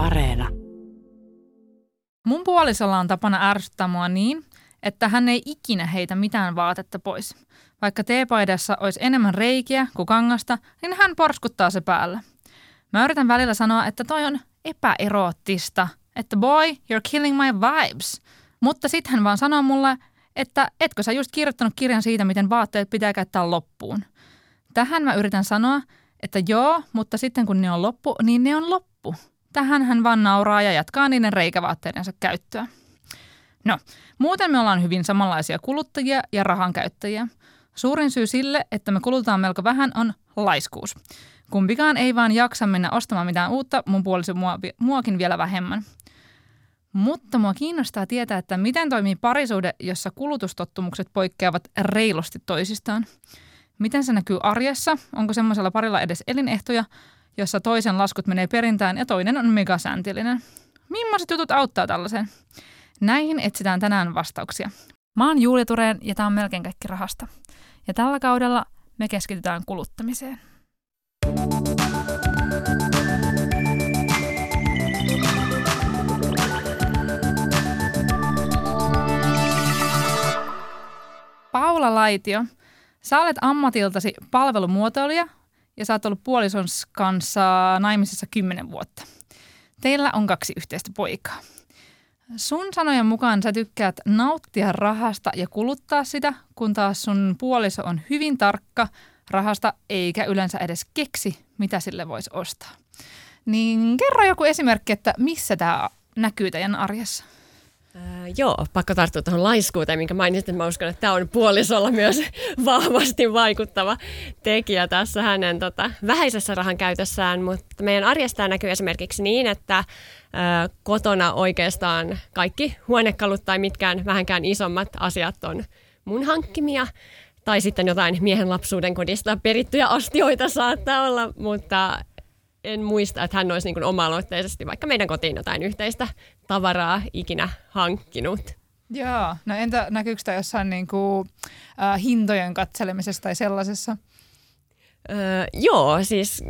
Areena. Mun puolisolla on tapana ärsyttää mua niin, että hän ei ikinä heitä mitään vaatetta pois. Vaikka teepaidassa olisi enemmän reikiä kuin kangasta, niin hän porskuttaa se päällä. Mä yritän välillä sanoa, että toi on epäeroottista, että boy, you're killing my vibes. Mutta sitten hän vaan sanoo mulle, että etkö sä just kirjoittanut kirjan siitä, miten vaatteet pitää käyttää loppuun. Tähän mä yritän sanoa, että joo, mutta sitten kun ne on loppu, niin ne on loppu. Tähän hän vaan nauraa ja jatkaa niiden reikävaatteidensa käyttöä. No, muuten me ollaan hyvin samanlaisia kuluttajia ja rahan käyttäjiä. Suurin syy sille, että me kulutaan melko vähän, on laiskuus. Kumpikaan ei vaan jaksa mennä ostamaan mitään uutta, mun puoliso mua, muakin vielä vähemmän. Mutta mua kiinnostaa tietää, että miten toimii parisuude, jossa kulutustottumukset poikkeavat reilusti toisistaan. Miten se näkyy arjessa? Onko semmoisella parilla edes elinehtoja, jossa toisen laskut menee perintään ja toinen on megasäntillinen? Millaiset jutut auttaa tällaiseen? Näihin etsitään tänään vastauksia. Mä oon Juuli Tureen ja tää on melkein kaikki rahasta. Ja tällä kaudella me keskitytään kuluttamiseen. Paula Laitio, sä olet ammatiltasi palvelumuotoilija ja sä oot ollut puolison kanssa naimisissa kymmenen vuotta. Teillä on kaksi yhteistä poikaa. Sun sanojen mukaan sä tykkäät nauttia rahasta ja kuluttaa sitä, kun taas sun puoliso on hyvin tarkka rahasta eikä yleensä edes keksi, mitä sille voisi ostaa. Niin kerro joku esimerkki, että missä tämä näkyy teidän arjessa? Äh, joo, pakko tarttua tuohon laiskuuteen, minkä mainitsit, että mä uskon, että tämä on puolisolla myös vahvasti vaikuttava tekijä tässä hänen tota, vähäisessä rahan käytössään, mutta meidän arjesta näkyy esimerkiksi niin, että äh, kotona oikeastaan kaikki huonekalut tai mitkään vähänkään isommat asiat on mun hankkimia, tai sitten jotain miehen lapsuuden kodista perittyjä astioita saattaa olla, mutta en muista, että hän olisi niin oma-aloitteisesti vaikka meidän kotiin jotain yhteistä tavaraa ikinä hankkinut. Joo, no entä näkyykö tämä jossain niin kuin, äh, hintojen katselemisessa tai sellaisessa? Öö, joo, siis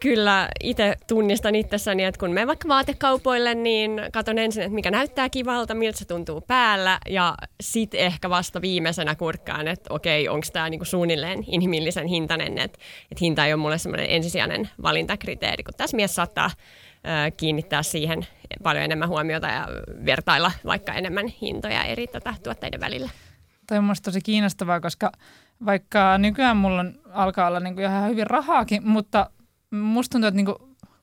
kyllä itse tunnistan itsessäni, että kun menen vaikka vaatekaupoille, niin katson ensin, että mikä näyttää kivalta, miltä se tuntuu päällä ja sitten ehkä vasta viimeisenä kurkkaan, että okei, onko tämä niinku suunnilleen inhimillisen hintainen, että et hinta ei ole mulle semmoinen ensisijainen valintakriteeri, kun tässä mies saattaa ö, kiinnittää siihen paljon enemmän huomiota ja vertailla vaikka enemmän hintoja eri tota, tuotteiden välillä. Toi on tosi kiinnostavaa, koska vaikka nykyään mulla on, alkaa olla niin kuin ihan hyvin rahaakin, mutta musta tuntuu, että niin kuin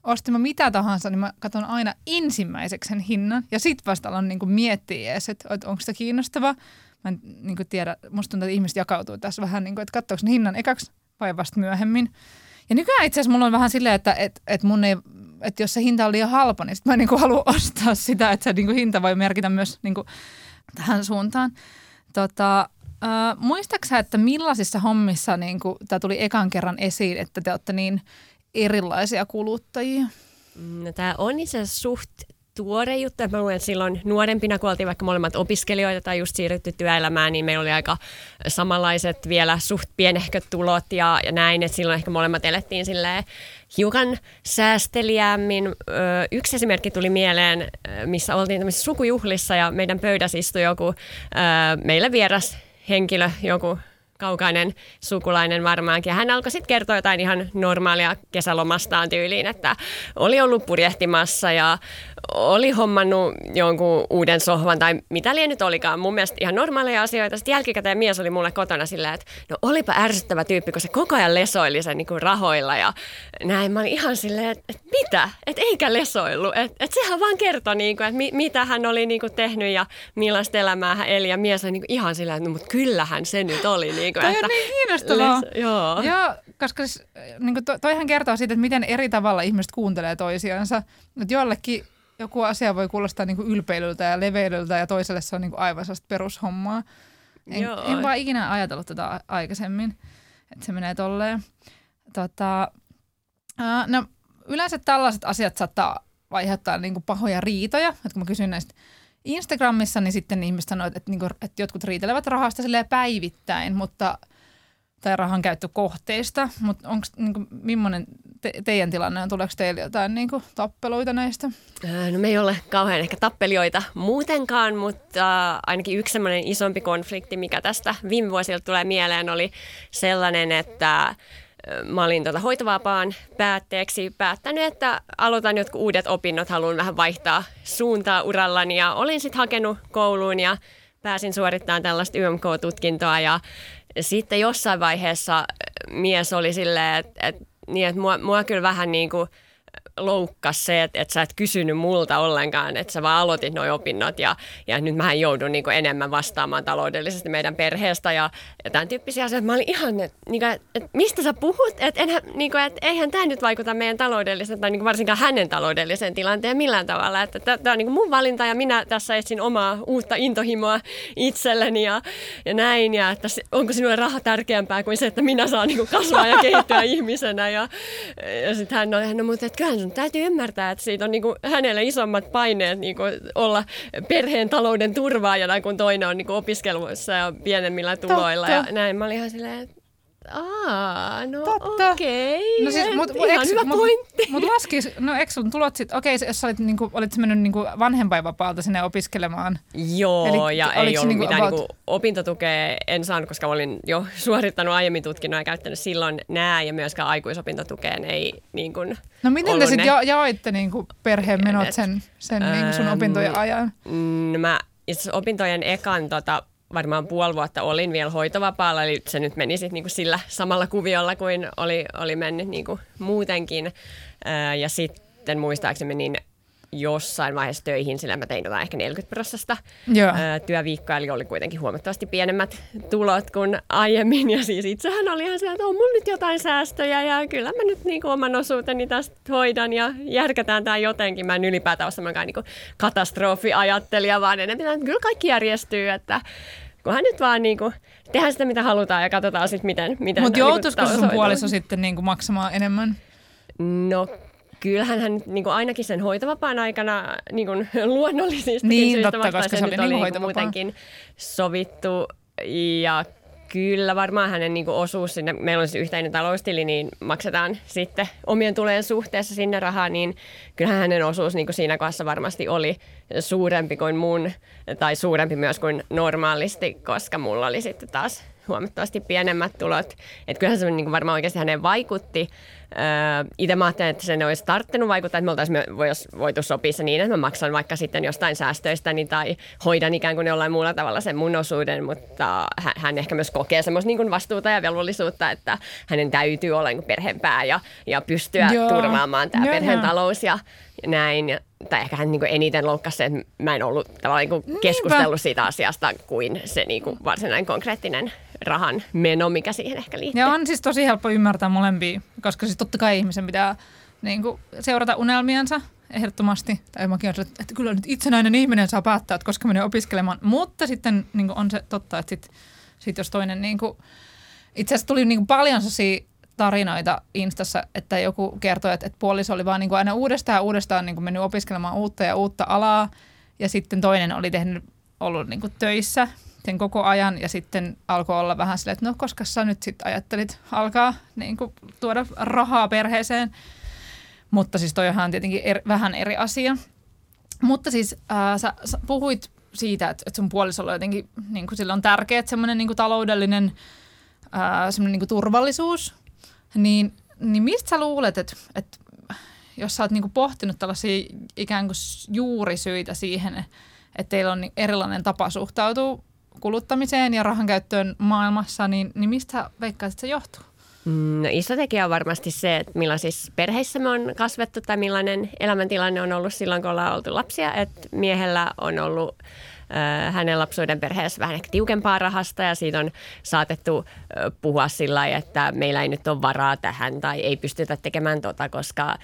ostin mä mitä tahansa, niin mä katson aina ensimmäiseksi sen hinnan. Ja sit vasta alan niin miettiä edes, että, onko se kiinnostavaa. Mä en niin tiedä, musta tuntuu, että ihmiset jakautuu tässä vähän niin kuin, että katsoako ne hinnan ekaksi vai vasta myöhemmin. Ja nykyään itse asiassa mulla on vähän silleen, että, että, että mun ei, että jos se hinta on liian halpa, niin sit mä en niin halua ostaa sitä, että se niin hinta voi merkitä myös niin tähän suuntaan. Tota, Äh, muistaaksä, että millaisissa hommissa niin tämä tuli ekan kerran esiin, että te olette niin erilaisia kuluttajia? Mm, no, tämä on itse suht tuore juttu. Mä että silloin nuorempina, kun oltiin vaikka molemmat opiskelijoita tai just siirrytty työelämään, niin meillä oli aika samanlaiset vielä suht pienehköt tulot ja, ja näin, että silloin ehkä molemmat elettiin silleen hiukan säästeliämmin. Yksi esimerkki tuli mieleen, missä oltiin tämmöisissä sukujuhlissa ja meidän pöydässä istui joku meillä vieras henkilö, joku kaukainen sukulainen varmaankin. Ja hän alkoi sitten kertoa jotain ihan normaalia kesälomastaan tyyliin, että oli ollut purjehtimassa ja oli hommannut jonkun uuden sohvan tai mitä liian nyt olikaan. Mun mielestä ihan normaaleja asioita. Sitten jälkikäteen mies oli mulle kotona silleen, että no olipa ärsyttävä tyyppi, kun se koko ajan lesoili sen niin kuin rahoilla ja näin. Mä olin ihan silleen, että, että mitä? Että eikä lesoillu. Että, että sehän vaan kertoi, niin kuin, että mi, mitä hän oli niin kuin tehnyt ja millaista elämää hän eli. Ja mies oli niin kuin ihan silleen, että no, mutta kyllähän se nyt oli. Niin kuin, Toi että, on niin kiinnostavaa. Les, joo. joo, koska siis, niin kuin to, toihan kertoo siitä, että miten eri tavalla ihmiset kuuntelee toisiansa. Että joillekin joku asia voi kuulostaa niin kuin ylpeilyltä ja leveilyltä ja toiselle se on niin kuin aivan sellaista perushommaa. En, Joo. en vaan ikinä ajatellut tätä aikaisemmin, että se menee tolleen. Tota, ää, no, yleensä tällaiset asiat saattaa aiheuttaa niin kuin pahoja riitoja. Että kun mä kysyn näistä Instagramissa, niin sitten ihmiset sanoo, että, niin kuin, että jotkut riitelevät rahasta päivittäin, mutta tai rahan käyttökohteista, mutta onko niinku, millainen te, teidän tilanne on? Tuleeko teille jotain niinku, tappeluita näistä? No me ei ole kauhean ehkä tappelijoita muutenkaan, mutta äh, ainakin yksi isompi konflikti, mikä tästä viime vuosilta tulee mieleen, oli sellainen, että mä olin tuota hoitovapaan päätteeksi päättänyt, että aloitan jotkut uudet opinnot, haluan vähän vaihtaa suuntaa urallani ja olin sitten hakenut kouluun ja pääsin suorittamaan tällaista YMK-tutkintoa ja sitten jossain vaiheessa mies oli silleen, että, että, niin, että mua, mua kyllä vähän niin kuin – loukkas se, että, että sä et kysynyt multa ollenkaan, että sä vaan aloitit nuo opinnot ja, ja nyt mä joudun niin enemmän vastaamaan taloudellisesti meidän perheestä ja, ja tämän tyyppisiä asioita. Mä olin ihan, että, niin kuin, että mistä sä puhut, että, enhän, niin kuin, että eihän tämä nyt vaikuta meidän taloudelliseen tai niin kuin varsinkaan hänen taloudelliseen tilanteen millään tavalla. Että tämä on niin kuin mun valinta ja minä tässä etsin omaa uutta intohimoa itselleni ja, ja näin ja että onko sinulle raha tärkeämpää kuin se, että minä saan niin kuin kasvaa ja kehittyä ihmisenä ja, ja sitten hän oli, no mutta että kyllähän sun täytyy ymmärtää, että siitä on niin kuin hänelle isommat paineet niin kuin olla perheen talouden turvaajana, kun toinen on niin kuin opiskeluissa ja pienemmillä tuloilla. Totta. Ja näin mä olin ihan silleen, että Aa, no okei. Okay. No siis, mut, Ihan eks, hyvä mut, pointti. Mutta laskis, no eikö sun tulot sit, okei, okay, jos sä olit, niinku, olit mennyt niinku vanhempainvapaalta sinne opiskelemaan? Joo, Eli, ja ei ollut niinku mitään about... niinku opintotukea, en saanut, koska olin jo suorittanut aiemmin tutkinnon ja käyttänyt silloin nää, ja myöskään aikuisopintotukeen ei niin kuin No miten te sitten ja, jaoitte niinku perheen menot sen, sen ähm, niinku sun opintojen ajan? No mä itse opintojen ekan tota, varmaan puoli vuotta olin vielä hoitovapaalla, eli se nyt meni sitten niinku sillä samalla kuviolla kuin oli, oli mennyt niinku muutenkin. Ää, ja sitten muistaakseni niin jossain vaiheessa töihin, sillä mä tein jotain ehkä 40 prosenttia työviikkoa, eli oli kuitenkin huomattavasti pienemmät tulot kuin aiemmin. Ja siis itsehän oli ihan se, että on mulla nyt jotain säästöjä ja kyllä mä nyt niin kuin oman osuuteni tästä hoidan ja järkätään tämä jotenkin. Mä en ylipäätään ole semmoinen niin katastrofiajattelija, vaan enemmän, että kyllä kaikki järjestyy, että kunhan nyt vaan niin kuin, tehdään sitä, mitä halutaan ja katsotaan sitten, miten... miten Mutta niinku joutuisiko niin sun puoliso sitten niin kuin maksamaan enemmän? No kyllähän hän niin kuin ainakin sen hoitovapaan aikana niin kuin luonnollisesti niin, syistä totta, koska se oli niin oli muutenkin sovittu. Ja kyllä varmaan hänen niin kuin osuus sinne, meillä on siis yhteinen taloustili, niin maksetaan sitten omien tulojen suhteessa sinne rahaa, niin kyllähän hänen osuus niin kuin siinä kohdassa varmasti oli suurempi kuin mun, tai suurempi myös kuin normaalisti, koska mulla oli sitten taas huomattavasti pienemmät tulot. Että kyllähän se niin varmaan oikeasti hänen vaikutti, Öö, itse mä ajattelin, että sen olisi tarttunut vaikuttaa, että me oltaisiin voitu sopia se niin, että mä maksan vaikka sitten jostain säästöistäni tai hoidan ikään kuin jollain muulla tavalla sen mun osuuden, mutta hän ehkä myös kokee semmoista niin vastuuta ja velvollisuutta, että hänen täytyy olla niin perheen pää ja, ja pystyä Joo. turvaamaan tämä perheen talous ja näin. Tai ehkä hän niin eniten loukkasi se, että mä en ollut tavallaan niin keskustellut siitä asiasta kuin se niin kuin varsinainen konkreettinen rahan meno, mikä siihen ehkä liittyy. Ja on siis tosi helppo ymmärtää molempia, koska siis totta kai ihmisen pitää niin kuin, seurata unelmiansa ehdottomasti. Tai mäkin olen, että kyllä nyt itsenäinen ihminen saa päättää, että koska menee opiskelemaan. Mutta sitten niin kuin on se totta, että sit, sit jos toinen... Niin kuin, itse asiassa tuli niin kuin paljon tarinoita Instassa, että joku kertoi, että, että puoliso oli vaan niin kuin aina uudestaan ja uudestaan niin kuin mennyt opiskelemaan uutta ja uutta alaa. Ja sitten toinen oli tehnyt, ollut niin kuin töissä sen koko ajan ja sitten alkoi olla vähän silleen, että no koska sä nyt sitten ajattelit alkaa niin kuin, tuoda rahaa perheeseen. Mutta siis toi on tietenkin eri, vähän eri asia. Mutta siis äh, sä, sä puhuit siitä, että, että sun puolisolla jotenkin niin kuin sillä on tärkeä semmoinen niin taloudellinen äh, semmoinen niin kuin turvallisuus. Niin, niin mistä sä luulet, että, että jos sä oot niin kuin pohtinut tällaisia ikään kuin juurisyitä siihen, että teillä on niin erilainen tapa suhtautua kuluttamiseen ja rahan käyttöön maailmassa, niin, niin mistä veikkaat, että se johtuu? Mm, no iso tekijä on varmasti se, että millaisissa perheissä me on kasvettu tai millainen elämäntilanne on ollut silloin, kun ollaan oltu lapsia. Että miehellä on ollut hänen lapsuuden perheessä vähän ehkä tiukempaa rahasta ja siitä on saatettu puhua sillä lailla, että meillä ei nyt ole varaa tähän tai ei pystytä tekemään tota, koska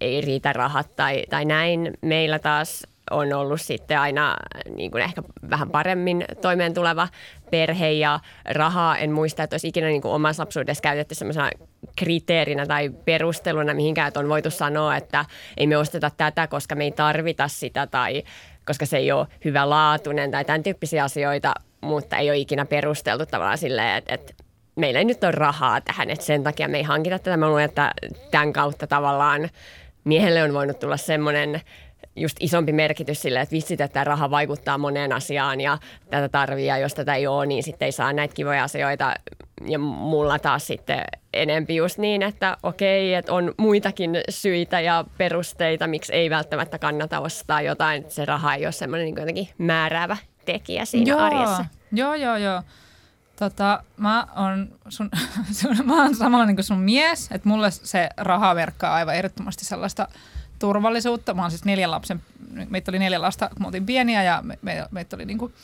ei riitä rahat tai, tai näin. Meillä taas on ollut sitten aina niin kuin ehkä vähän paremmin toimeen tuleva perhe ja rahaa. En muista, että olisi ikinä niin kuin omassa lapsuudessa käytetty sellaisena kriteerinä tai perusteluna mihinkään, että on voitu sanoa, että ei me osteta tätä, koska me ei tarvita sitä tai koska se ei ole hyvä laatuinen tai tämän tyyppisiä asioita, mutta ei ole ikinä perusteltu tavallaan silleen, että, että meillä ei nyt ole rahaa tähän, että sen takia me ei hankita tätä. Mä luulen, että tämän kautta tavallaan miehelle on voinut tulla semmoinen just isompi merkitys sille, että vitsit, että raha vaikuttaa moneen asiaan ja tätä tarvii ja jos tätä ei ole, niin sitten ei saa näitä kivoja asioita. Ja mulla taas sitten enempi just niin, että okei, että on muitakin syitä ja perusteita, miksi ei välttämättä kannata ostaa jotain. Se raha ei ole semmoinen niin jotenkin määräävä tekijä siinä joo, arjessa. Joo, joo, joo. Tota, mä oon, sun, sun, mä oon samalla niin kuin sun mies, että mulle se raha verkkaa aivan ehdottomasti sellaista turvallisuutta. Mä oon siis neljän lapsen, meitä oli neljä lasta, kun me oltiin pieniä ja me, me, meitä oli niin kuin,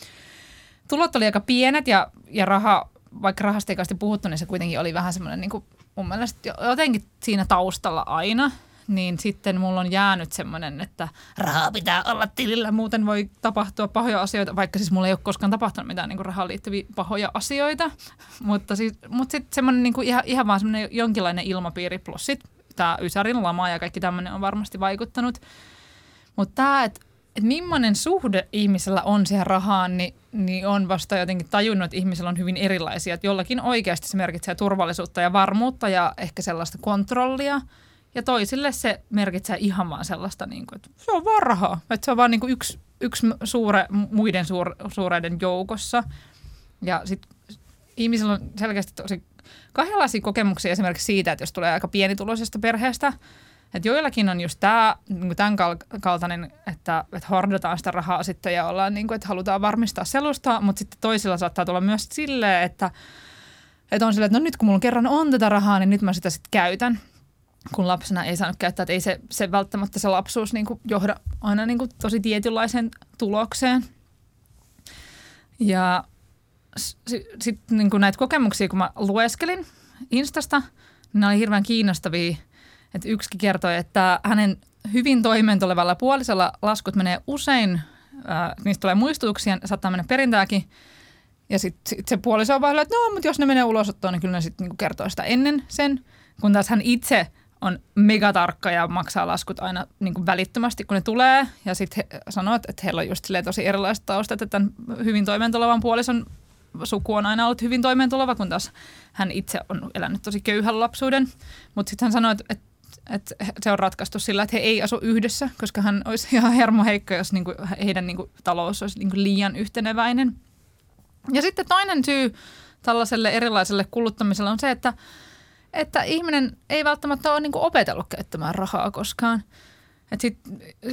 tulot oli aika pienet ja, ja raha, vaikka rahasta ei puhuttu, niin se kuitenkin oli vähän semmoinen niin kuin, mun mielestä jotenkin siinä taustalla aina niin sitten mulla on jäänyt semmoinen, että rahaa pitää olla tilillä, muuten voi tapahtua pahoja asioita, vaikka siis mulla ei ole koskaan tapahtunut mitään niin rahaan liittyviä pahoja asioita, mutta, siis, mutta sitten semmoinen niin ihan, ihan vaan semmoinen jonkinlainen ilmapiiri plus sitten tämä Ysärin lama ja kaikki tämmöinen on varmasti vaikuttanut. Mutta tämä, että et millainen suhde ihmisellä on siihen rahaan, niin, niin on vasta jotenkin tajunnut, että ihmisellä on hyvin erilaisia. Että jollakin oikeasti se merkitsee turvallisuutta ja varmuutta ja ehkä sellaista kontrollia – ja toisille se merkitsee ihan vaan sellaista, niin kuin, että se on vaan rahaa. Että se on vaan niin kuin yksi, yksi suure, muiden suur, suureiden joukossa. Ja sitten ihmisillä on selkeästi tosi kahdenlaisia kokemuksia esimerkiksi siitä, että jos tulee aika pienituloisesta perheestä, että joillakin on just tämä, niin tämän kaltainen, että, että hordataan sitä rahaa sitten ja ollaan niin kuin, että halutaan varmistaa selusta, mutta sitten toisilla saattaa tulla myös silleen, että, että on silleen, että no nyt kun mulla kerran on tätä rahaa, niin nyt mä sitä sitten käytän kun lapsena ei saanut käyttää, että ei se, se välttämättä se lapsuus niin kuin johda aina niin kuin tosi tietynlaiseen tulokseen. Ja sitten sit, niin kuin näitä kokemuksia, kun mä lueskelin Instasta, niin ne oli hirveän kiinnostavia. Että yksikin kertoi, että hänen hyvin toimeentulevalla puolisolla laskut menee usein, äh, niistä tulee muistutuksia, saattaa mennä perintääkin. Ja sitten sit se puoliso on vaan että no, mutta jos ne menee ulosottoon, niin kyllä ne sitten niin kertoo sitä ennen sen. Kun taas hän itse – on megatarkka ja maksaa laskut aina niin kuin välittömästi, kun ne tulee. Ja sitten sanoo, että heillä on just tosi erilaiset taustat, että tämän hyvin toimeentulevan puolison suku on aina ollut hyvin toimeentuleva, kun taas hän itse on elänyt tosi köyhän lapsuuden. Mutta sitten hän sanoi, että, että että se on ratkaistu sillä, että he ei asu yhdessä, koska hän olisi ihan hermoheikko, jos niinku heidän niinku talous olisi niinku liian yhteneväinen. Ja sitten toinen syy tällaiselle erilaiselle kuluttamiselle on se, että että ihminen ei välttämättä ole niinku opetellut käyttämään rahaa koskaan. Et sit,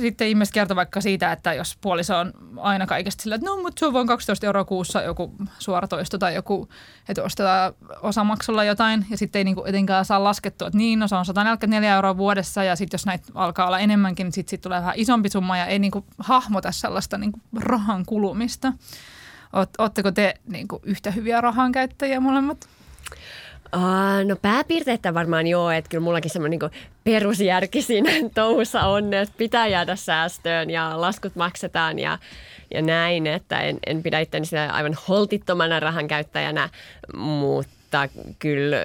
sitten ihmiset kertoo vaikka siitä, että jos puoliso on aina kaikesta sillä, että no, mutta se on vain 12 euroa kuussa joku suoratoisto tai joku, että ostetaan osamaksulla jotain ja sitten ei niinku etenkään saa laskettua, että niin, no se on 144 euroa vuodessa ja sitten jos näitä alkaa olla enemmänkin, niin sitten sit tulee vähän isompi summa ja ei niinku hahmota sellaista niinku rahan kulumista. Oletteko te niinku yhtä hyviä rahan käyttäjiä molemmat? Uh, no pääpiirteitä varmaan joo, että kyllä mullakin semmoinen niin perusjärki siinä touhussa on, että pitää jäädä säästöön ja laskut maksetaan ja, ja näin, että en, en pidä sitä aivan holtittomana rahan käyttäjänä, mutta kyllä,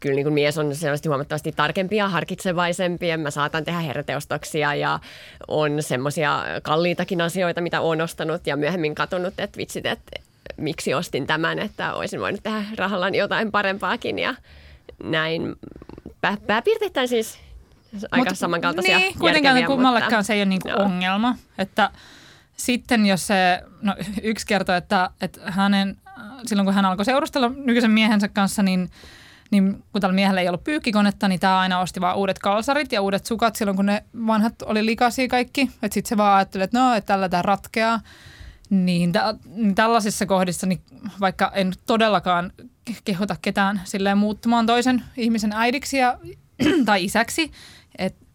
kyllä niin kuin mies on selvästi huomattavasti tarkempi ja harkitsevaisempi. Mä saatan tehdä herteostoksia ja on semmoisia kalliitakin asioita, mitä olen ostanut ja myöhemmin katunut, että vitsit, että miksi ostin tämän, että olisin voinut tehdä rahallani jotain parempaakin ja näin. Pää, pääpiirteittäin siis aika Mut, samankaltaisia Niin, kuitenkaan kummallekaan mutta, se ei ole niinku ongelma. Että sitten jos se, no yksi kertoo, että, että hänen, silloin kun hän alkoi seurustella nykyisen miehensä kanssa, niin niin kun tällä miehellä ei ollut pyykkikonetta, niin tämä aina osti vaan uudet kalsarit ja uudet sukat silloin, kun ne vanhat oli likaisia kaikki. Että sitten se vaan ajatteli, että no, että tällä tämä ratkeaa. Niin, tä- niin tällaisissa kohdissa, niin vaikka en todellakaan kehota ketään silleen muuttumaan toisen ihmisen äidiksi ja, tai isäksi, että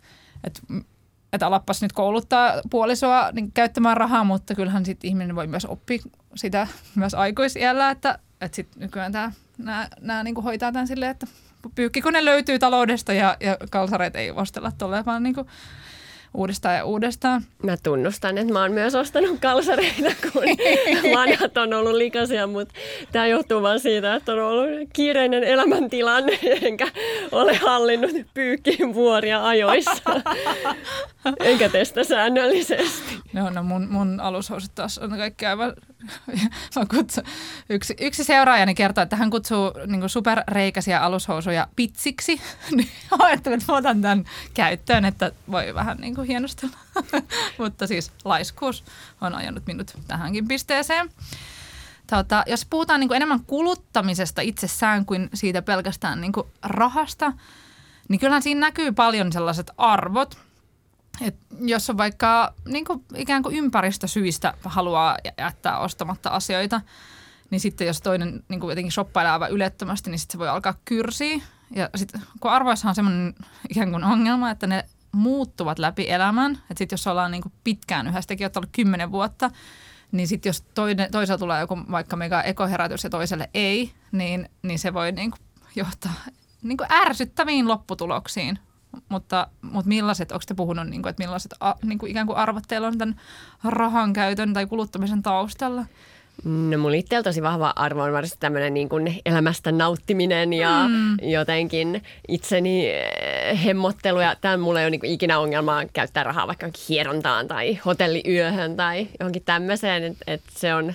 et, et alappas nyt kouluttaa puolisoa niin käyttämään rahaa, mutta kyllähän sitten ihminen voi myös oppia sitä myös aikuisiällä, että et sit nykyään tämä nämä niinku hoitaa tämän silleen, että pyykkikone löytyy taloudesta ja, ja kalsareet ei ostella tuolle, vaan niinku uudestaan ja uudestaan. Mä tunnustan, että mä oon myös ostanut kalsareita, kun vanhat on ollut likaisia, mutta tämä johtuu vaan siitä, että on ollut kiireinen elämäntilanne, enkä ole hallinnut pyykkiin vuoria ajoissa, enkä testa säännöllisesti. No, no mun, mun alushousut taas on kaikki aivan... Mä kutsun, yksi, yksi seuraajani kertoo, että hän kutsuu niin superreikäisiä alushousuja pitsiksi. niin ajattelin, että otan tämän käyttöön, että voi vähän niin kuin hienostella. Mutta siis laiskuus on ajanut minut tähänkin pisteeseen. Tota, jos puhutaan niin kuin enemmän kuluttamisesta itsessään kuin siitä pelkästään niin kuin rahasta, niin kyllähän siinä näkyy paljon sellaiset arvot – et jos on vaikka niin kuin ikään kuin ympäristösyistä haluaa jättää ostamatta asioita, niin sitten jos toinen niin kuin jotenkin shoppailee aivan ylettömästi, niin sitten se voi alkaa kyrsiä. Ja sitten kun arvoissa on semmoinen ikään kuin ongelma, että ne muuttuvat läpi elämän. Että sitten jos ollaan niin kuin pitkään yhdestäkin, että ollut kymmenen vuotta, niin sitten jos toinen, toisella tulee joku vaikka mega ekoherätys ja toiselle ei, niin, niin se voi niin kuin johtaa niin kuin ärsyttäviin lopputuloksiin mutta, mutta millaiset, onko te puhunut, niin kuin, että millaiset a, niin kuin ikään kuin arvot teillä on tämän rahan käytön tai kuluttamisen taustalla? No mulla itsellä tosi vahva arvo on varsin tämmöinen niin kuin elämästä nauttiminen ja mm. jotenkin itseni eh, hemmottelu. Ja tämä mulla ei ole niin ikinä ongelmaa käyttää rahaa vaikka hierontaan tai hotelliyöhön tai johonkin tämmöiseen. Että et se on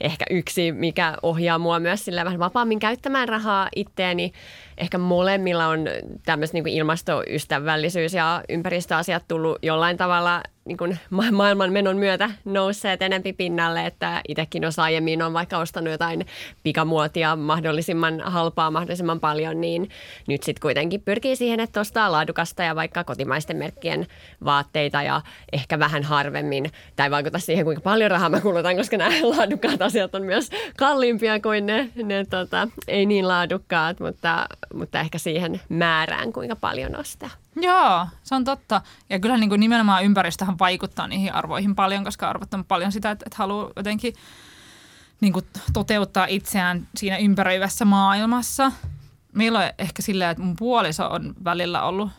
ehkä yksi, mikä ohjaa mua myös sillä vähän vapaammin käyttämään rahaa itteeni ehkä molemmilla on tämmöistä niin ilmastoystävällisyys ja ympäristöasiat tullut jollain tavalla niin kuin maailman menon myötä nousseet enempi pinnalle, että itsekin osa aiemmin on vaikka ostanut jotain pikamuotia mahdollisimman halpaa mahdollisimman paljon, niin nyt sitten kuitenkin pyrkii siihen, että ostaa laadukasta ja vaikka kotimaisten merkkien vaatteita ja ehkä vähän harvemmin, tai vaikuta siihen, kuinka paljon rahaa mä kulutan, koska nämä laadukkaat asiat on myös kalliimpia kuin ne, ne tota, ei niin laadukkaat, mutta mutta ehkä siihen määrään, kuinka paljon ostaa. Joo, se on totta. Ja kyllä niin kuin nimenomaan ympäristöhän vaikuttaa niihin arvoihin paljon, koska arvot on paljon sitä, että, että haluaa jotenkin niin kuin toteuttaa itseään siinä ympäröivässä maailmassa. Meillä on ehkä silleen, että mun puoliso on välillä ollut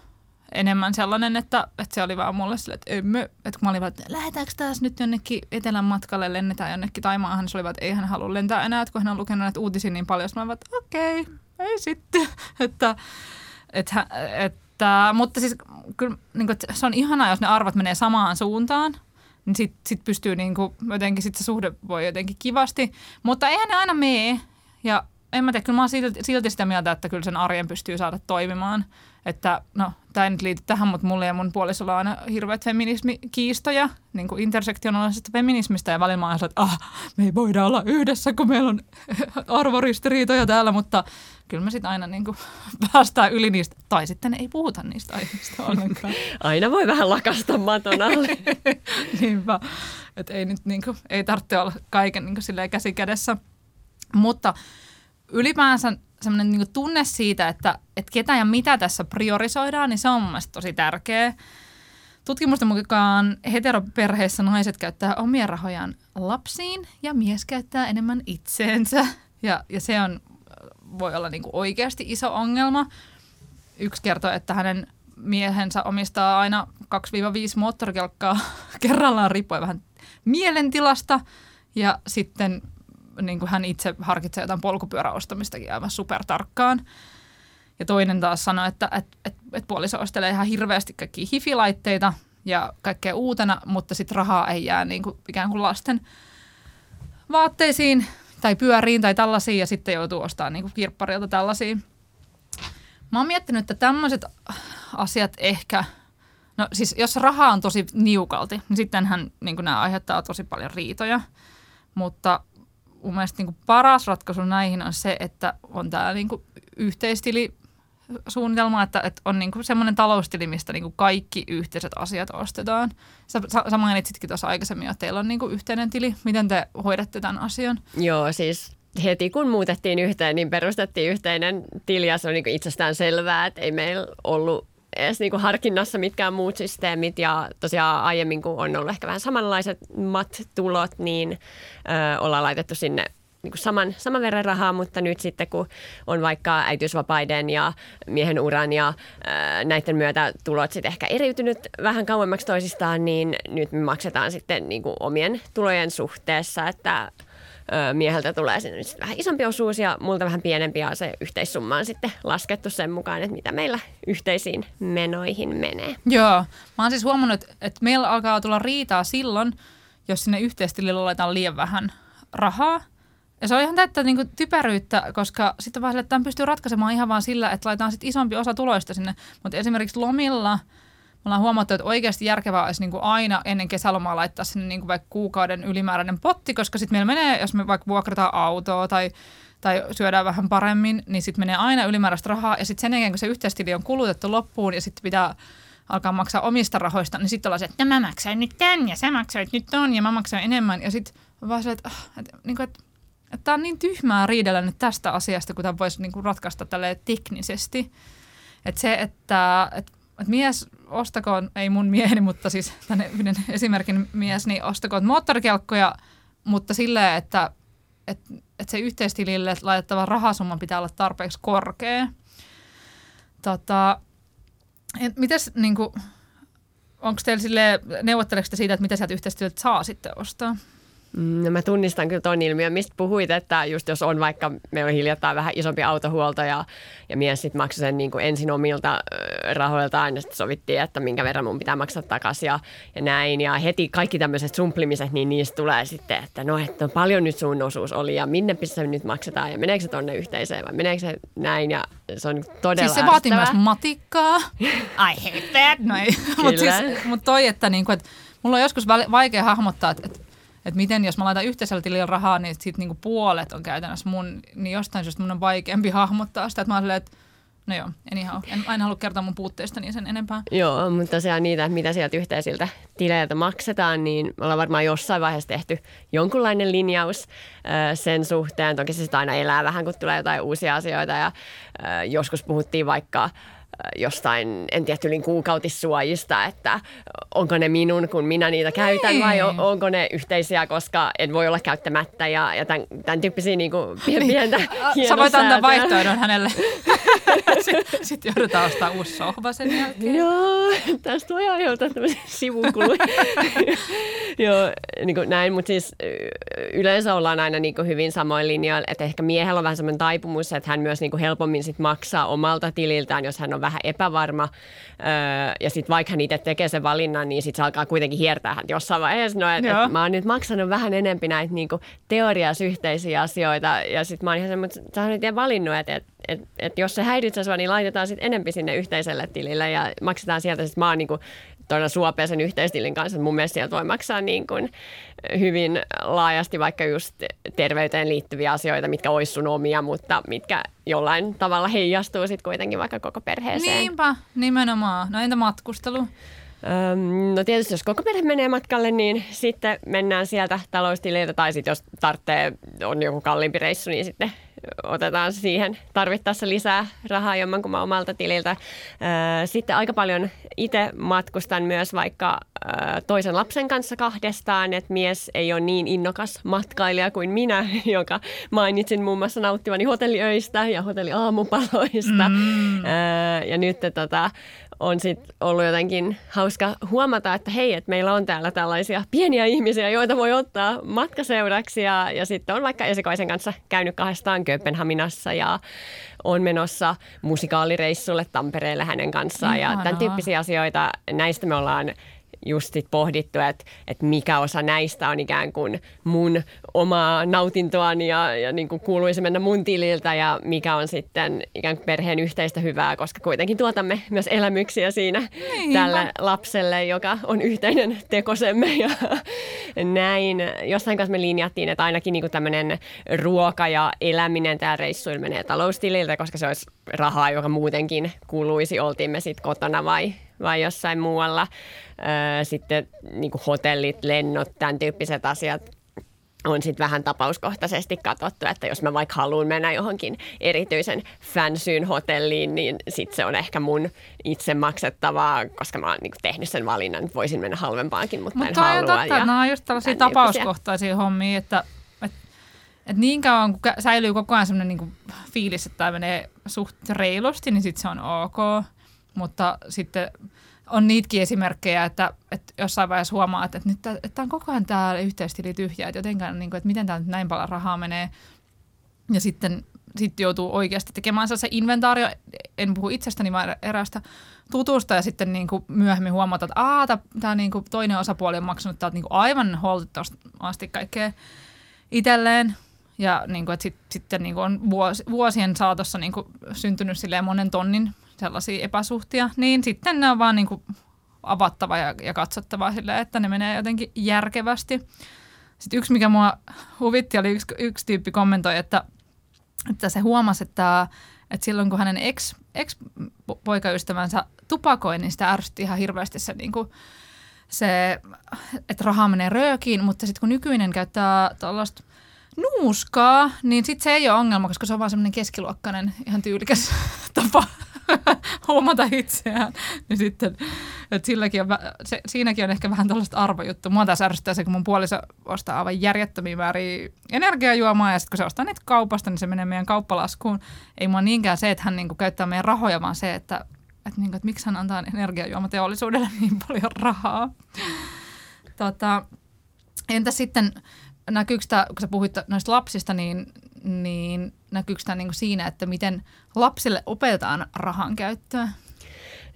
enemmän sellainen, että, että se oli vaan mulle sille, että, emme, että kun mä olin vaan, että lähdetäänkö taas nyt jonnekin etelän matkalle, lennetään jonnekin Taimaahan, niin se oli vaan, että ei hän halua lentää enää, että kun hän on lukenut näitä uutisia niin paljon, mä vaan, että okei, okay, ei sitten. että, että, että, mutta siis kyllä niin kuin, se on ihanaa, jos ne arvot menee samaan suuntaan, niin sitten sit pystyy niin kuin, jotenkin, sit se suhde voi jotenkin kivasti, mutta eihän ne aina mene. Ja en mä tiedä, kyllä mä oon silti, silti sitä mieltä, että kyllä sen arjen pystyy saada toimimaan. Että no, tämä ei nyt liity tähän, mutta mulle ja mun puolisolla on aina hirveät feminismikiistoja, niin kuin intersektionaalisesta feminismistä ja välillä mä että ah, me ei voida olla yhdessä, kun meillä on arvoristiriitoja täällä, mutta kyllä me sitten aina niin kuin päästään yli niistä, tai sitten ei puhuta niistä aiheista ollenkaan. Aina voi vähän lakasta maton alle. Niinpä, että ei nyt niin kuin, ei tarvitse olla kaiken niin kuin käsi kädessä. Mutta ylipäänsä semmoinen niin tunne siitä, että, että ketä ja mitä tässä priorisoidaan, niin se on mun tosi tärkeä. Tutkimusten mukaan heteroperheissä naiset käyttää omia rahojaan lapsiin ja mies käyttää enemmän itseensä. Ja, ja se on, voi olla niin kuin oikeasti iso ongelma. Yksi kertoo, että hänen miehensä omistaa aina 2-5 moottorikelkkaa kerrallaan riippuen vähän mielentilasta. Ja sitten niin kuin hän itse harkitsee jotain polkupyöräostamistakin aivan supertarkkaan. Ja toinen taas sanoi, että et, et, et puoliso ostelee ihan hirveästi kaikkia hifilaitteita ja kaikkea uutena, mutta sitten rahaa ei jää niin kuin ikään kuin lasten vaatteisiin tai pyöriin tai tällaisiin ja sitten joutuu ostamaan niin kuin kirpparilta tällaisia. Mä oon miettinyt, että tämmöiset asiat ehkä, no siis jos rahaa on tosi niukalti, niin sittenhän niin nämä aiheuttaa tosi paljon riitoja. Mutta mun mielestä niin paras ratkaisu näihin on se, että on tämä niin yhteistili suunnitelma, että, että on niin semmoinen taloustili, mistä niin kaikki yhteiset asiat ostetaan. Sä, sä mainitsitkin tuossa aikaisemmin, että teillä on niin yhteinen tili. Miten te hoidatte tämän asian? Joo, siis heti kun muutettiin yhteen, niin perustettiin yhteinen tili ja se on niin itsestään selvää, että ei meillä ollut edes niin kuin harkinnassa mitkään muut systeemit. Ja tosiaan aiemmin kun on ollut ehkä vähän samanlaiset mat-tulot, niin ö, ollaan laitettu sinne niin kuin saman, saman verran rahaa, mutta nyt sitten kun on vaikka äitiysvapaiden ja miehen uran ja ää, näiden myötä tulot sitten ehkä eriytynyt vähän kauemmaksi toisistaan, niin nyt me maksetaan sitten niin kuin omien tulojen suhteessa, että ö, mieheltä tulee sinne sit vähän isompi osuus ja multa vähän pienempi ja se yhteissumma on sitten laskettu sen mukaan, että mitä meillä yhteisiin menoihin menee. Joo, mä oon siis huomannut, että meillä alkaa tulla riitaa silloin, jos sinne yhteistilille laitetaan liian vähän rahaa. Ja se on ihan täyttä niin typeryyttä, koska sitten vaan sille, pystyy ratkaisemaan ihan vaan sillä, että laitetaan sit isompi osa tuloista sinne. Mutta esimerkiksi lomilla me ollaan huomattu, että oikeasti järkevää olisi niin kuin aina ennen kesälomaa laittaa sinne niin kuin vaikka kuukauden ylimääräinen potti, koska sitten meillä menee, jos me vaikka vuokrataan autoa tai tai syödään vähän paremmin, niin sitten menee aina ylimääräistä rahaa. Ja sitten sen jälkeen, kun se yhteistili on kulutettu loppuun ja sitten pitää alkaa maksaa omista rahoista, niin sitten ollaan se, että no mä maksain nyt tän ja sä maksoit nyt ton ja mä maksain enemmän. Ja sitten vaan se, että, että, niin että, että tämä on niin tyhmää riidellä nyt tästä asiasta, kun tämä voisi niin kuin ratkaista tälle teknisesti. Että se, että, että, että mies ostakoon, ei mun mieheni, mutta siis tänne yhden esimerkin mies, niin ostakoon moottorikelkkoja, mutta silleen, että, että, että se yhteistilille laitettava rahasumma pitää olla tarpeeksi korkea. Tota, mites niin kuin, onko teillä sille neuvotteleeko siitä, että mitä sieltä yhteistyötä saa sitten ostaa? Mm, no mä tunnistan kyllä ton ilmiön, mistä puhuit, että just jos on vaikka, meillä on hiljattain vähän isompi autohuolto ja, ja mies sitten maksoi sen niin kuin ensin omilta rahoiltaan ja sitten sovittiin, että minkä verran mun pitää maksaa takaisin ja, ja näin. Ja heti kaikki tämmöiset sumplimiset, niin niistä tulee sitten, että no, että paljon nyt sun osuus oli ja minne se nyt maksetaan ja meneekö se tonne yhteiseen vai meneekö se näin ja se on todella Siis se vaatii myös matikkaa. I hate that. No ei, mutta siis, mut toi, että, niinku, että mulla on joskus vaikea hahmottaa, että, että että miten jos mä laitan yhteisellä tilillä rahaa, niin sitten niinku puolet on käytännössä mun, niin jostain syystä mun on vaikeampi hahmottaa sitä, että mä oon että No joo, anyhow. En aina halua kertoa mun puutteista niin sen enempää. Joo, mutta tosiaan niitä, mitä sieltä yhteisiltä tileiltä maksetaan, niin me ollaan varmaan jossain vaiheessa tehty jonkunlainen linjaus äh, sen suhteen. Toki se sitä aina elää vähän, kun tulee jotain uusia asioita ja äh, joskus puhuttiin vaikka jostain, en tiedä, tylin kuukautissuojista, että onko ne minun, kun minä niitä käytän vai niin. onko ne yhteisiä, koska en voi olla käyttämättä ja, ja tämän, tämän tyyppisiä niin kuin, pientä niin. Sä voit antaa vaihtoehdon hänelle. Sitten, sitten joudutaan ostamaan uusi sohva sen jälkeen. Joo, tästä voi aiheuttaa tämmöisiä sivukuluja. Joo, niin kuin näin, mutta siis yleensä ollaan aina niin kuin hyvin samoin linjoilla, että ehkä miehellä on vähän semmoinen taipumus, että hän myös niin kuin helpommin sit maksaa omalta tililtään, jos hän on vähän epävarma. ja sitten vaikka hän itse tekee sen valinnan, niin sitten se alkaa kuitenkin hiertää hän jossain vaiheessa. No, että et mä oon nyt maksanut vähän enempi näitä niin kuin teoriasyhteisiä asioita. Ja sitten mä oon ihan semmoinen, että sä oot nyt valinnut, että et, et, et jos se häiritsee sua, niin laitetaan sitten enempi sinne yhteiselle tilille ja maksetaan sieltä. Sitten mä oon niin todella suopea sen yhteistilin kanssa. Mun mielestä sieltä voi maksaa niin kuin hyvin laajasti vaikka just terveyteen liittyviä asioita, mitkä olisi sun omia, mutta mitkä jollain tavalla heijastuu sitten kuitenkin vaikka koko perheeseen. Niinpä, nimenomaan. No entä matkustelu? Öm, no tietysti jos koko perhe menee matkalle, niin sitten mennään sieltä taloustililtä tai sitten jos tarvitsee, on joku kalliimpi reissu, niin sitten otetaan siihen tarvittaessa lisää rahaa jommankumman omalta tililtä. Sitten aika paljon itse matkustan myös vaikka toisen lapsen kanssa kahdestaan, että mies ei ole niin innokas matkailija kuin minä, joka mainitsin muun muassa nauttivani hotelliöistä ja hotelliaamupaloista. Mm. Ja nyt tota, on sit ollut jotenkin hauska huomata, että hei, että meillä on täällä tällaisia pieniä ihmisiä, joita voi ottaa matkaseuraksi ja, ja sitten on vaikka esikoisen kanssa käynyt kahdestaan Kööpenhaminassa ja on menossa musikaalireissulle Tampereelle hänen kanssaan Ihanaa. ja tämän tyyppisiä asioita. Näistä me ollaan just sit pohdittu, että, että mikä osa näistä on ikään kuin mun omaa nautintoani ja, ja niin kuin kuuluisi mennä mun tililtä ja mikä on sitten ikään kuin perheen yhteistä hyvää, koska kuitenkin tuotamme myös elämyksiä siinä Niinpä. tälle lapselle, joka on yhteinen tekosemme ja näin. Jossain kanssa me linjattiin, että ainakin niin kuin tämmöinen ruoka ja eläminen täällä reissuilla menee taloustililtä, koska se olisi rahaa, joka muutenkin kuluisi, oltiin me sitten kotona vai, vai jossain muualla. sitten niin kuin hotellit, lennot, tämän tyyppiset asiat on sitten vähän tapauskohtaisesti katsottu, että jos mä vaikka haluan mennä johonkin erityisen fansyyn hotelliin, niin sitten se on ehkä mun itse maksettavaa, koska mä oon niinku tehnyt sen valinnan, että voisin mennä halvempaankin, mutta Mut en halua. Mutta totta, nämä on just tällaisia tapauskohtaisia hommia, että et, et niin kauan kun säilyy koko ajan sellainen niinku fiilis, että tämä menee suht reilusti, niin sitten se on ok, mutta sitten on niitäkin esimerkkejä, että, että jossain vaiheessa huomaa, että, nyt että on koko ajan tämä yhteistili tyhjä, että jotenkin, niin kuin, että miten tämä nyt näin paljon rahaa menee. Ja sitten sitten joutuu oikeasti tekemään se inventaario, en puhu itsestäni, vaan erästä tutusta ja sitten niin kuin myöhemmin huomata, että Aa, tämä niin kuin toinen osapuoli on maksanut täältä niin kuin aivan holtittomasti kaikkea itselleen. Ja niin kuin, että sit, sitten niin kuin on vuos, vuosien saatossa niin kuin syntynyt monen tonnin sellaisia epäsuhtia, niin sitten ne on vaan niin kuin avattava ja, ja katsottava silleen, että ne menee jotenkin järkevästi. Sitten yksi, mikä mua huvitti, oli yksi, yksi tyyppi kommentoi, että, että se huomasi, että, että silloin kun hänen ex, ex-poikaystävänsä tupakoi, niin sitä ärsytti ihan hirveästi se, niin kuin, se että rahaa menee röökiin, mutta sitten kun nykyinen käyttää tällaista nuuskaa, niin sitten se ei ole ongelma, koska se on vaan semmoinen keskiluokkainen, ihan tyylikäs tapa huomata itseään. Niin sitten, että silläkin on, se, siinäkin on ehkä vähän tällaista arvojuttu. Mua taas ärsyttää se, kun mun puoliso ostaa aivan järjettömiä määriä energiajuomaa ja sitten kun se ostaa niitä kaupasta, niin se menee meidän kauppalaskuun. Ei mua niinkään se, että hän niinku käyttää meidän rahoja, vaan se, että, että, niinku, että miksi hän antaa energiajuomateollisuudelle niin paljon rahaa. Tota, entä sitten näkyykö tämä, kun sä puhuit noista lapsista, niin, niin näkyykö tämä niin siinä, että miten lapsille opetetaan rahan käyttöä?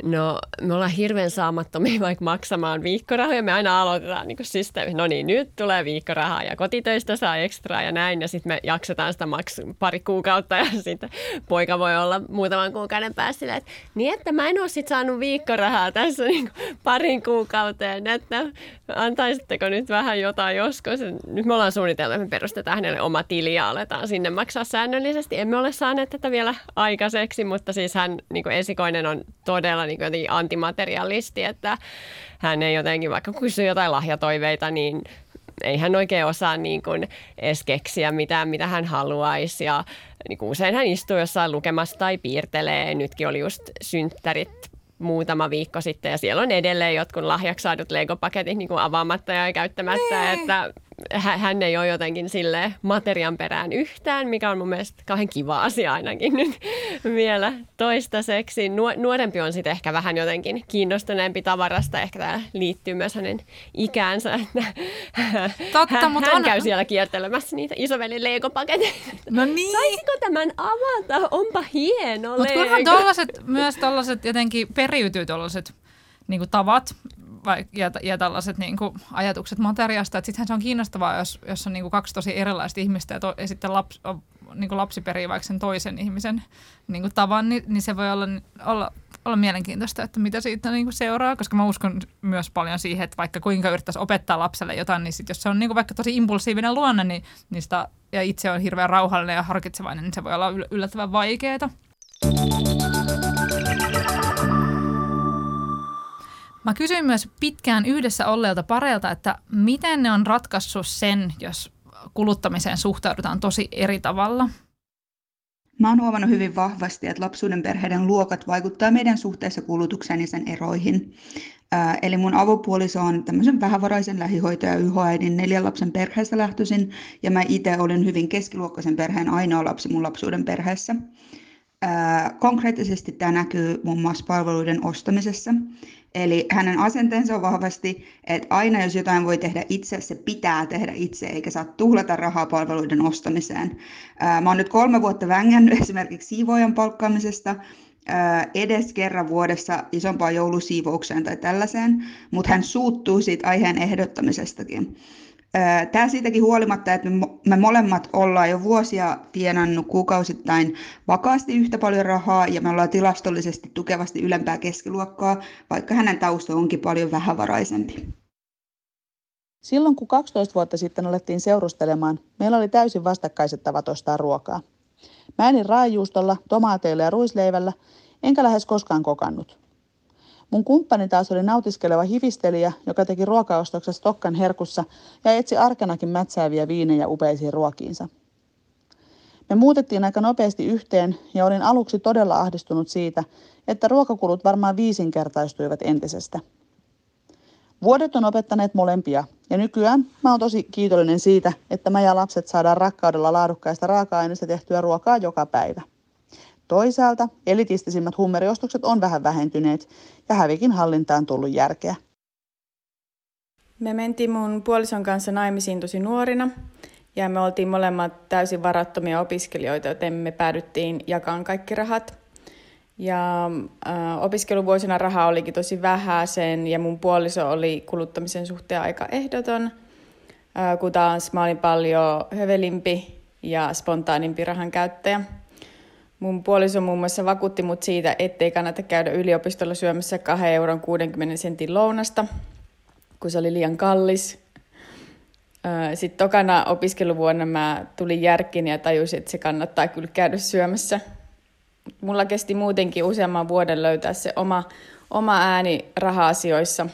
No me ollaan hirveän saamattomia vaikka maksamaan viikkorahoja. Me aina aloitetaan niin systeemi, no niin nyt tulee viikkorahaa ja kotitöistä saa ekstraa ja näin. Ja sitten me jaksetaan sitä maksu pari kuukautta ja sitten poika voi olla muutaman kuukauden päässä sillä, että niin että mä en ole sitten saanut viikkorahaa tässä niin parin kuukauteen, että antaisitteko nyt vähän jotain joskus. Nyt me ollaan suunniteltu, että me perustetaan hänelle oma tili ja aletaan sinne maksaa säännöllisesti. Emme ole saaneet tätä vielä aikaiseksi, mutta siis hän niin esikoinen on todella niin kuin antimaterialisti, että hän ei jotenkin, vaikka kysyy jotain lahjatoiveita, niin ei hän oikein osaa niin kuin edes keksiä mitään, mitä hän haluaisi. Ja niin kuin usein hän istuu jossain lukemassa tai piirtelee. Nytkin oli just synttärit muutama viikko sitten ja siellä on edelleen jotkut lahjaksi saadut Lego-paketit niin kuin avaamatta ja käyttämättä, nee. että hän ei ole jotenkin sille materian perään yhtään, mikä on mun mielestä kauhean kiva asia ainakin nyt vielä toistaiseksi. Nuorempi on sitten ehkä vähän jotenkin kiinnostuneempi tavarasta, ehkä tämä liittyy myös hänen ikäänsä. Totta, hän, mutta hän on... käy siellä kiertelemässä niitä isovelin Lego-paketteja. No niin. Saisiko tämän avata? Onpa hieno Mutta kyllähän tollaset, myös tällaiset jotenkin periytyy tällaiset niin tavat, ja, ja tällaiset niin kuin, ajatukset materiasta. Sittenhän se on kiinnostavaa, jos, jos on niin kuin, kaksi tosi erilaista ihmistä ja, to, ja sitten laps, niin kuin lapsi perii vaikka sen toisen ihmisen niin kuin, tavan, niin, niin se voi olla, olla, olla mielenkiintoista, että mitä siitä niin kuin, seuraa, koska mä uskon myös paljon siihen, että vaikka kuinka yrittäisi opettaa lapselle jotain, niin sit jos se on niin kuin, vaikka tosi impulsiivinen luonne, niin, niin sitä, ja itse on hirveän rauhallinen ja harkitsevainen, niin se voi olla yllättävän vaikeaa. Mä kysyin myös pitkään yhdessä olleelta pareilta, että miten ne on ratkaissut sen, jos kuluttamiseen suhtaudutaan tosi eri tavalla. Mä oon huomannut hyvin vahvasti, että lapsuuden perheiden luokat vaikuttaa meidän suhteessa kulutukseen ja sen eroihin. Eli mun avopuoliso on tämmöisen vähävaraisen lähihoitaja yhoäidin neljän lapsen perheestä lähtöisin, ja mä itse olen hyvin keskiluokkaisen perheen ainoa lapsi mun lapsuuden perheessä. Konkreettisesti tämä näkyy muun muassa palveluiden ostamisessa. Eli hänen asenteensa on vahvasti, että aina jos jotain voi tehdä itse, se pitää tehdä itse, eikä saa tuhlata rahaa palveluiden ostamiseen. Mä oon nyt kolme vuotta vängännyt esimerkiksi siivoajan palkkaamisesta, edes kerran vuodessa isompaan joulusiivoukseen tai tällaiseen, mutta hän suuttuu siitä aiheen ehdottamisestakin. Tämä siitäkin huolimatta, että me molemmat ollaan jo vuosia tienannut kuukausittain vakaasti yhtä paljon rahaa ja me ollaan tilastollisesti tukevasti ylempää keskiluokkaa, vaikka hänen tausta onkin paljon vähävaraisempi. Silloin kun 12 vuotta sitten alettiin seurustelemaan, meillä oli täysin vastakkaiset tavat ostaa ruokaa. Mä enin raajuustolla, tomaateilla ja ruisleivällä, enkä lähes koskaan kokannut. Mun kumppani taas oli nautiskeleva hivistelijä, joka teki ruokaostokset stokkan herkussa ja etsi arkenakin mätsääviä viinejä upeisiin ruokiinsa. Me muutettiin aika nopeasti yhteen ja olin aluksi todella ahdistunut siitä, että ruokakulut varmaan viisinkertaistuivat entisestä. Vuodet on opettaneet molempia ja nykyään mä oon tosi kiitollinen siitä, että mä ja lapset saadaan rakkaudella laadukkaista raaka-aineista tehtyä ruokaa joka päivä. Toisaalta elitistisimmät huumeriostokset on vähän vähentyneet ja hävikin hallintaan tullut järkeä. Me mentiin mun puolison kanssa naimisiin tosi nuorina ja me oltiin molemmat täysin varattomia opiskelijoita, joten me päädyttiin jakamaan kaikki rahat. Ja äh, opiskeluvuosina rahaa olikin tosi vähäisen ja mun puoliso oli kuluttamisen suhteen aika ehdoton, äh, kun taas mä olin paljon hövelimpi ja spontaanimpi rahan käyttäjä. Mun puoliso muun muassa vakuutti mut siitä, ettei kannata käydä yliopistolla syömässä 2 euron 60 sentin lounasta, kun se oli liian kallis. Sitten tokana opiskeluvuonna mä tulin järkkiin ja tajusin, että se kannattaa kyllä käydä syömässä. Mulla kesti muutenkin useamman vuoden löytää se oma, oma ääni raha-asioissa.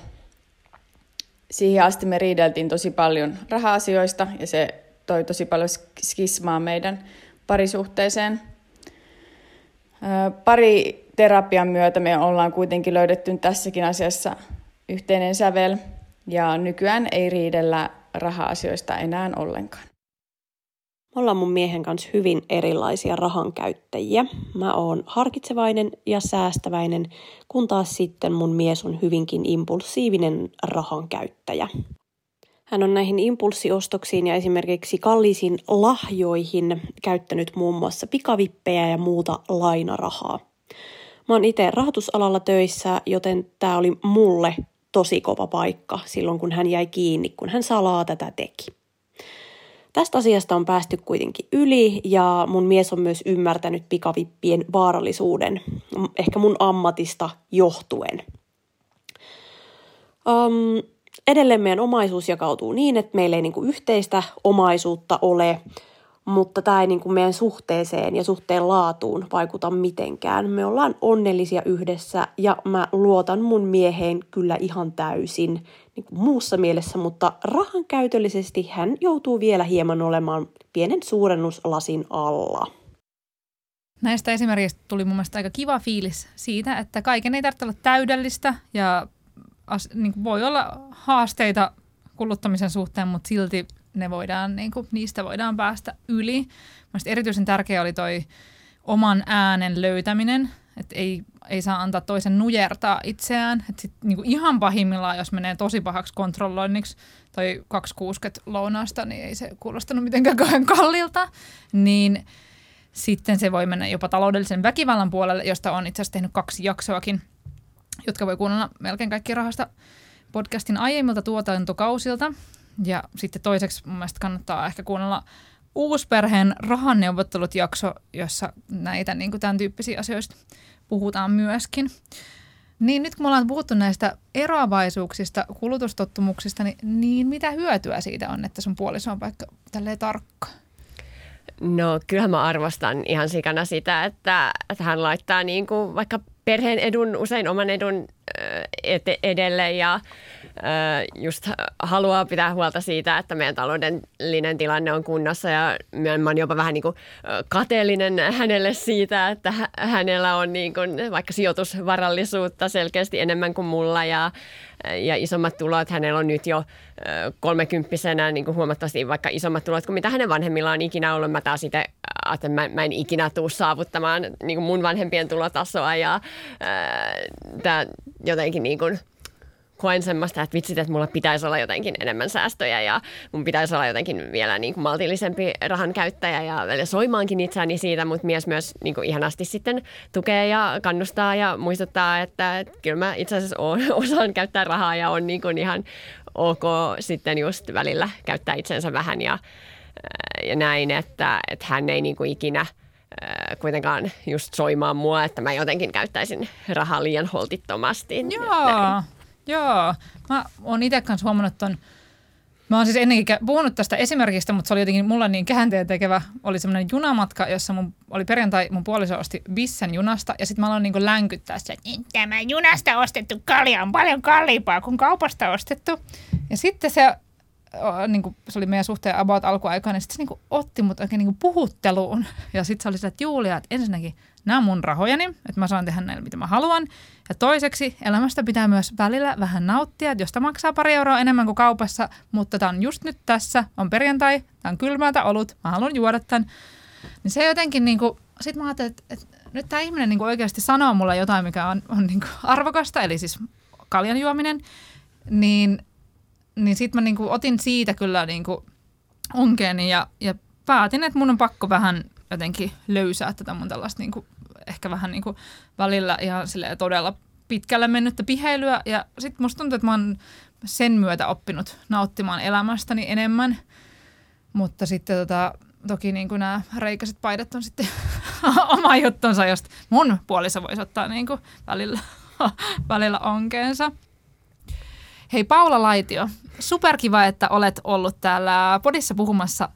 Siihen asti me riideltiin tosi paljon raha-asioista ja se toi tosi paljon skismaa meidän parisuhteeseen. Pari terapian myötä me ollaan kuitenkin löydetty tässäkin asiassa yhteinen sävel ja nykyään ei riidellä raha-asioista enää ollenkaan. Me ollaan mun miehen kanssa hyvin erilaisia rahan käyttäjiä. Mä oon harkitsevainen ja säästäväinen, kun taas sitten mun mies on hyvinkin impulsiivinen rahan käyttäjä. Hän on näihin impulssiostoksiin ja esimerkiksi kalliisiin lahjoihin käyttänyt muun muassa pikavippejä ja muuta lainarahaa. Mä oon itse rahoitusalalla töissä, joten tämä oli mulle tosi kova paikka silloin, kun hän jäi kiinni, kun hän salaa tätä teki. Tästä asiasta on päästy kuitenkin yli ja mun mies on myös ymmärtänyt pikavippien vaarallisuuden, ehkä mun ammatista johtuen. Um, edelleen meidän omaisuus jakautuu niin, että meillä ei niinku yhteistä omaisuutta ole, mutta tämä ei niinku meidän suhteeseen ja suhteen laatuun vaikuta mitenkään. Me ollaan onnellisia yhdessä ja mä luotan mun mieheen kyllä ihan täysin niin kuin muussa mielessä, mutta rahan käytöllisesti hän joutuu vielä hieman olemaan pienen suurennuslasin alla. Näistä esimerkiksi tuli mun mielestä aika kiva fiilis siitä, että kaiken ei tarvitse olla täydellistä ja as, niin kuin voi olla haasteita kuluttamisen suhteen, mutta silti ne voidaan, niin kuin, niistä voidaan päästä yli. Mielestäni erityisen tärkeä oli toi oman äänen löytäminen, että ei, ei saa antaa toisen nujertaa itseään. Et sit, niin kuin ihan pahimmillaan, jos menee tosi pahaksi kontrolloinniksi, toi 260 lounasta, niin ei se kuulostanut mitenkään kauhean kallilta, niin sitten se voi mennä jopa taloudellisen väkivallan puolelle, josta on itse asiassa tehnyt kaksi jaksoakin, jotka voi kuunnella melkein kaikki rahasta podcastin aiemmilta tuotantokausilta. Ja sitten toiseksi mun mielestä kannattaa ehkä kuunnella uusperheen rahanneuvottelut jakso, jossa näitä niin kuin tämän tyyppisiä asioista puhutaan myöskin. Niin nyt kun me ollaan puhuttu näistä eroavaisuuksista, kulutustottumuksista, niin, niin mitä hyötyä siitä on, että sun puoliso on vaikka tälleen tarkka? No kyllähän mä arvostan ihan sikana sitä, että, että hän laittaa niin kuin vaikka perheen edun, usein oman edun edelle ja just haluaa pitää huolta siitä, että meidän taloudellinen tilanne on kunnossa ja mä oon jopa vähän niin kuin kateellinen hänelle siitä, että hänellä on niin kuin vaikka sijoitusvarallisuutta selkeästi enemmän kuin mulla ja, ja isommat tulot. Hänellä on nyt jo kolmekymppisenä niin kuin huomattavasti vaikka isommat tulot kuin mitä hänen vanhemmillaan on ikinä ollut. Mä taas itse että mä, mä en ikinä tule saavuttamaan niin kuin mun vanhempien tulotasoa ja tämä jotenkin niin kuin – koen semmoista, että vitsit, että mulla pitäisi olla jotenkin enemmän säästöjä ja mun pitäisi olla jotenkin vielä niin kuin maltillisempi rahan käyttäjä ja välillä soimaankin itseäni siitä, mutta mies myös niin kuin ihanasti sitten tukee ja kannustaa ja muistuttaa, että, että kyllä mä itse asiassa osaan käyttää rahaa ja on niin kuin ihan ok sitten just välillä käyttää itsensä vähän ja, ja näin, että, että hän ei niin kuin ikinä kuitenkaan just soimaan mua, että mä jotenkin käyttäisin rahaa liian holtittomasti. Joo, Joo, mä oon itse kanssa huomannut ton, Mä oon siis ennenkin puhunut tästä esimerkistä, mutta se oli jotenkin mulla niin käänteen tekevä. Oli semmoinen junamatka, jossa mun, oli perjantai, mun puoliso osti Bissen junasta ja sitten mä aloin niin länkyttää sitä, että tämä junasta ostettu kalja on paljon kalliimpaa kuin kaupasta ostettu. Ja sitten se niin kuin, se oli meidän suhteen about alkuaikaan, niin sitten se niin kuin, otti mut oikein niin kuin, puhutteluun. Ja sitten se oli sitä, että Julia, että ensinnäkin nämä on mun rahojani, että mä saan tehdä näillä mitä mä haluan. Ja toiseksi elämästä pitää myös välillä vähän nauttia, että josta maksaa pari euroa enemmän kuin kaupassa, mutta tämä on just nyt tässä, on perjantai, tämä on kylmää olut, mä haluan juoda tämän. Niin se jotenkin niin kuin, sit mä ajattelin, että, että nyt tämä ihminen niin kuin oikeasti sanoo mulle jotain, mikä on, on niin kuin arvokasta, eli siis kaljan juominen, niin, niin sitten mä niin kuin otin siitä kyllä niin kuin onkeeni ja, ja päätin, että mun on pakko vähän jotenkin löysää tätä mun tällaista niin kuin, ehkä vähän niin kuin välillä ihan todella pitkälle mennyttä piheilyä. Ja sitten musta tuntuu, että mä oon sen myötä oppinut nauttimaan elämästäni enemmän. Mutta sitten tota, toki niin kuin nämä reikäiset paidat on sitten oma juttunsa, josta mun puolissa voisi ottaa niin kuin välillä, välillä onkeensa. Hei Paula Laitio, superkiva, että olet ollut täällä podissa puhumassa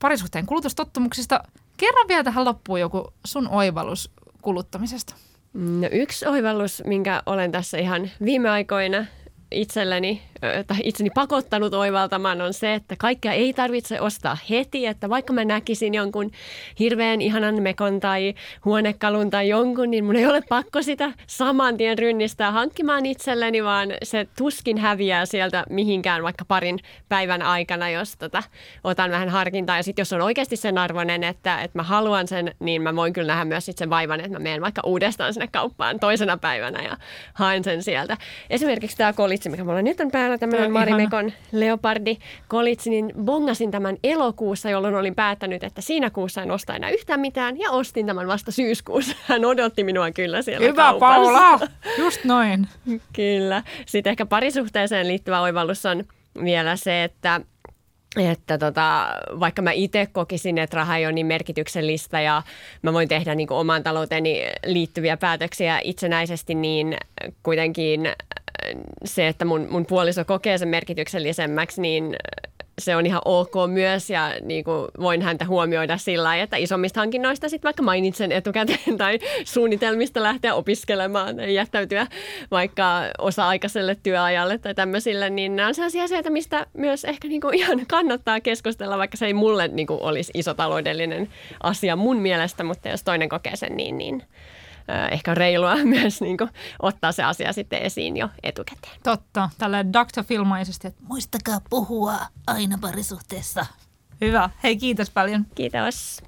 parisuhteen kulutustottumuksista. Kerran vielä tähän loppuun joku sun oivallus kuluttamisesta. No yksi oivallus, minkä olen tässä ihan viime aikoina itselleni tai itseni pakottanut oivaltamaan on se, että kaikkea ei tarvitse ostaa heti, että vaikka mä näkisin jonkun hirveän ihanan mekon tai huonekalun tai jonkun, niin mun ei ole pakko sitä saman tien rynnistää hankkimaan itselleni, vaan se tuskin häviää sieltä mihinkään vaikka parin päivän aikana, jos tota, otan vähän harkintaa. Ja sitten jos on oikeasti sen arvoinen, että, että mä haluan sen, niin mä voin kyllä nähdä myös sit sen vaivan, että mä menen vaikka uudestaan sinne kauppaan toisena päivänä ja haen sen sieltä. Esimerkiksi tämä kolitsi, mikä mulla nyt on päällä, päällä tämmöinen Marimekon leopardi kolitsi, niin bongasin tämän elokuussa, jolloin olin päättänyt, että siinä kuussa en osta enää yhtään mitään ja ostin tämän vasta syyskuussa. Hän odotti minua kyllä siellä Hyvä kaupassa. Paula, just noin. kyllä. Sitten ehkä parisuhteeseen liittyvä oivallus on vielä se, että että tota, vaikka mä itse kokisin, että raha ei ole niin merkityksellistä ja mä voin tehdä niin oman talouteni liittyviä päätöksiä itsenäisesti, niin kuitenkin se, että mun, mun puoliso kokee sen merkityksellisemmäksi, niin se on ihan ok myös ja niin kuin voin häntä huomioida sillä lailla, että isommista hankinnoista sitten vaikka mainitsen etukäteen tai suunnitelmista lähteä opiskelemaan tai jättäytyä vaikka osa-aikaiselle työajalle tai tämmöisille, niin nämä on sellaisia asioita, mistä myös ehkä niin kuin ihan kannattaa keskustella, vaikka se ei mulle niin kuin olisi iso taloudellinen asia mun mielestä, mutta jos toinen kokee sen niin, niin ehkä reilua myös niin kuin, ottaa se asia sitten esiin jo etukäteen. Totta, tällä Dr. Filmaisesti, että muistakaa puhua aina parisuhteessa. Hyvä. Hei, kiitos paljon. Kiitos.